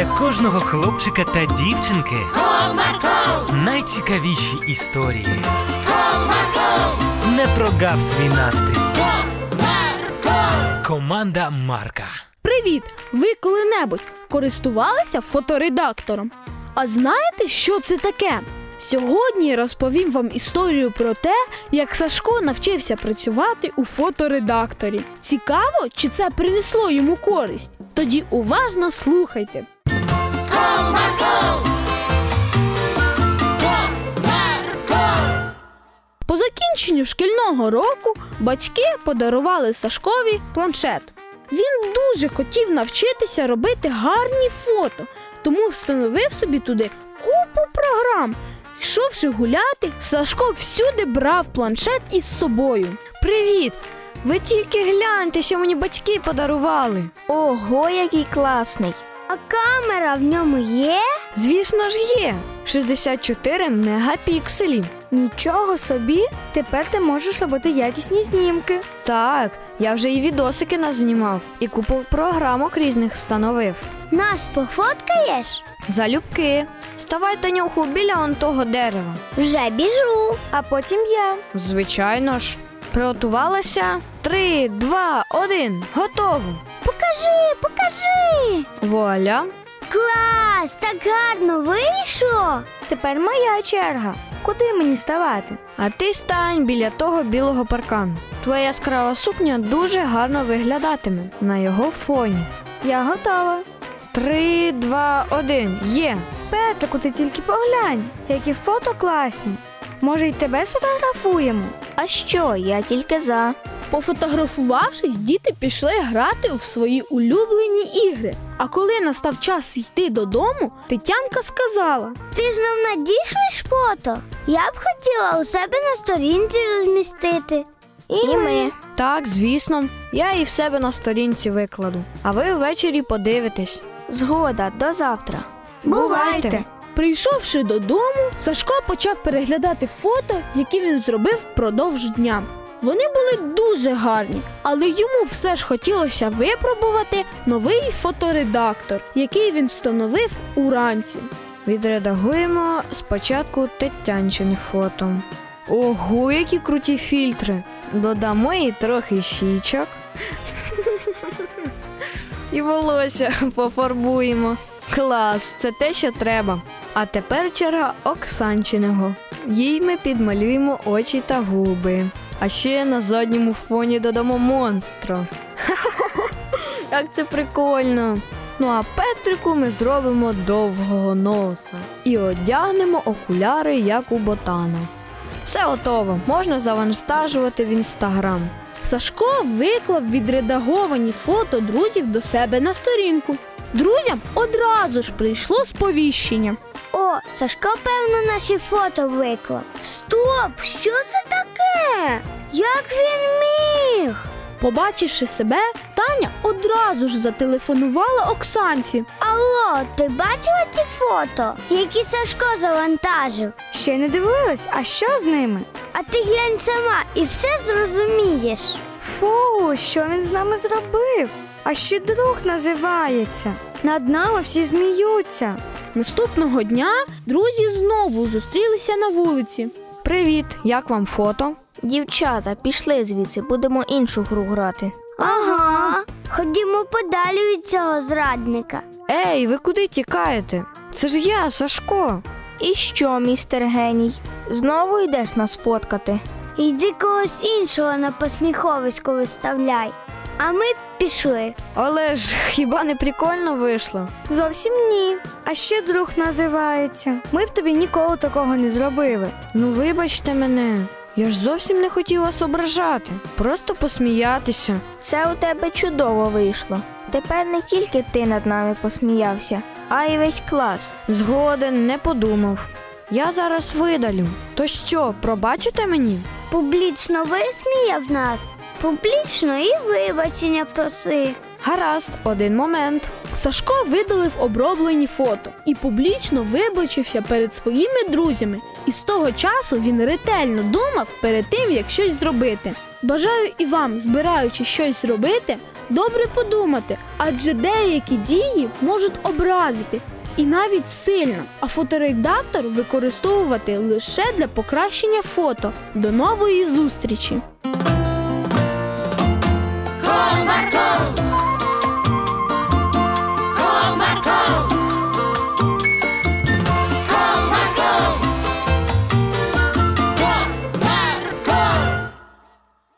для кожного хлопчика та дівчинки Comarco, найцікавіші історії. Comarco, Не прогав свій настрій. Comarco. Команда Марка. Привіт! Ви коли-небудь користувалися фоторедактором? А знаєте, що це таке? Сьогодні я розповім вам історію про те, як Сашко навчився працювати у фоторедакторі. Цікаво, чи це принесло йому користь? Тоді уважно слухайте. По закінченню шкільного року батьки подарували Сашкові планшет. Він дуже хотів навчитися робити гарні фото, тому встановив собі туди купу програм. Йшовши гуляти, Сашко всюди брав планшет із собою. Привіт! Ви тільки гляньте, що мені батьки подарували. Ого, який класний. А камера в ньому є? Звісно ж є 64 мегапікселі. Нічого собі, тепер ти можеш робити якісні знімки. Так, я вже і відосики назнімав, і купу програмок різних встановив. Нас пофоткаєш? Залюбки. Ставай Танюху біля он того дерева. Вже біжу. А потім я. Звичайно ж. Приготувалася. Три, два, один. Готово. Покажи, покажи. Вуаля. Клас, так гарно вийшло. Тепер моя черга. Куди мені ставати? А ти стань біля того білого паркану. Твоя яскрава сукня дуже гарно виглядатиме на його фоні. Я готова. Три, два, один. Є. Петрику, ти тільки поглянь, які фото класні. Може, й тебе сфотографуємо? А що, я тільки за. Пофотографувавшись, діти пішли грати у свої улюблені ігри. А коли настав час йти додому, Тетянка сказала: Ти ж нам надішлеш фото? Я б хотіла у себе на сторінці розмістити. І, ми. Так, звісно, я і в себе на сторінці викладу. А ви ввечері подивитесь. Згода, до завтра. Бувайте. Прийшовши додому, Сашко почав переглядати фото, які він зробив впродовж дня. Вони були дуже гарні, але йому все ж хотілося випробувати новий фоторедактор, який він встановив уранці. Відредагуємо спочатку Тетянчине фото. Ого, які круті фільтри! Додамо їй трохи щічок. І волосся пофарбуємо. Клас, це те, що треба. А тепер черга Оксанчиного. Їй ми підмалюємо очі та губи. А ще на задньому фоні додамо монстра. Як це прикольно! Ну а Петрику ми зробимо довгого носа і одягнемо окуляри, як у ботана. Все готово, можна завантажувати в інстаграм. Сашко виклав відредаговані фото друзів до себе на сторінку. Друзям одразу ж прийшло сповіщення. О, Сашко, певно, наші фото виклав. Стоп! Що це таке? Як він міг? Побачивши себе, Таня одразу ж зателефонувала Оксанці. Алло, ти бачила ті фото, які Сашко завантажив? Ще не дивилась, а що з ними? А ти глянь сама і все зрозумієш. Фу, що він з нами зробив? А ще друг називається. Над нами всі зміються. Наступного дня друзі знову зустрілися на вулиці. Привіт, як вам фото? Дівчата, пішли звідси, будемо іншу гру грати. Ага. Ходімо подалі від цього зрадника. Ей, ви куди тікаєте? Це ж я, Сашко. І що, містер геній? Знову йдеш нас фоткати? Йди когось іншого на посміховисько виставляй. А ми пішли. Але ж хіба не прикольно вийшло? Зовсім ні. А ще друг називається. Ми б тобі ніколи такого не зробили. Ну, вибачте мене. Я ж зовсім не хотів вас ображати, просто посміятися. Це у тебе чудово вийшло. Тепер не тільки ти над нами посміявся, а й весь клас. Згоден, не подумав. Я зараз видалю. То що, пробачите мені? Публічно висміяв нас. Публічно і вибачення проси. Гаразд, один момент. Сашко видалив оброблені фото і публічно вибачився перед своїми друзями. І з того часу він ретельно думав перед тим, як щось зробити. Бажаю і вам, збираючи щось робити, добре подумати, адже деякі дії можуть образити і навіть сильно, а фоторедактор використовувати лише для покращення фото. До нової зустрічі!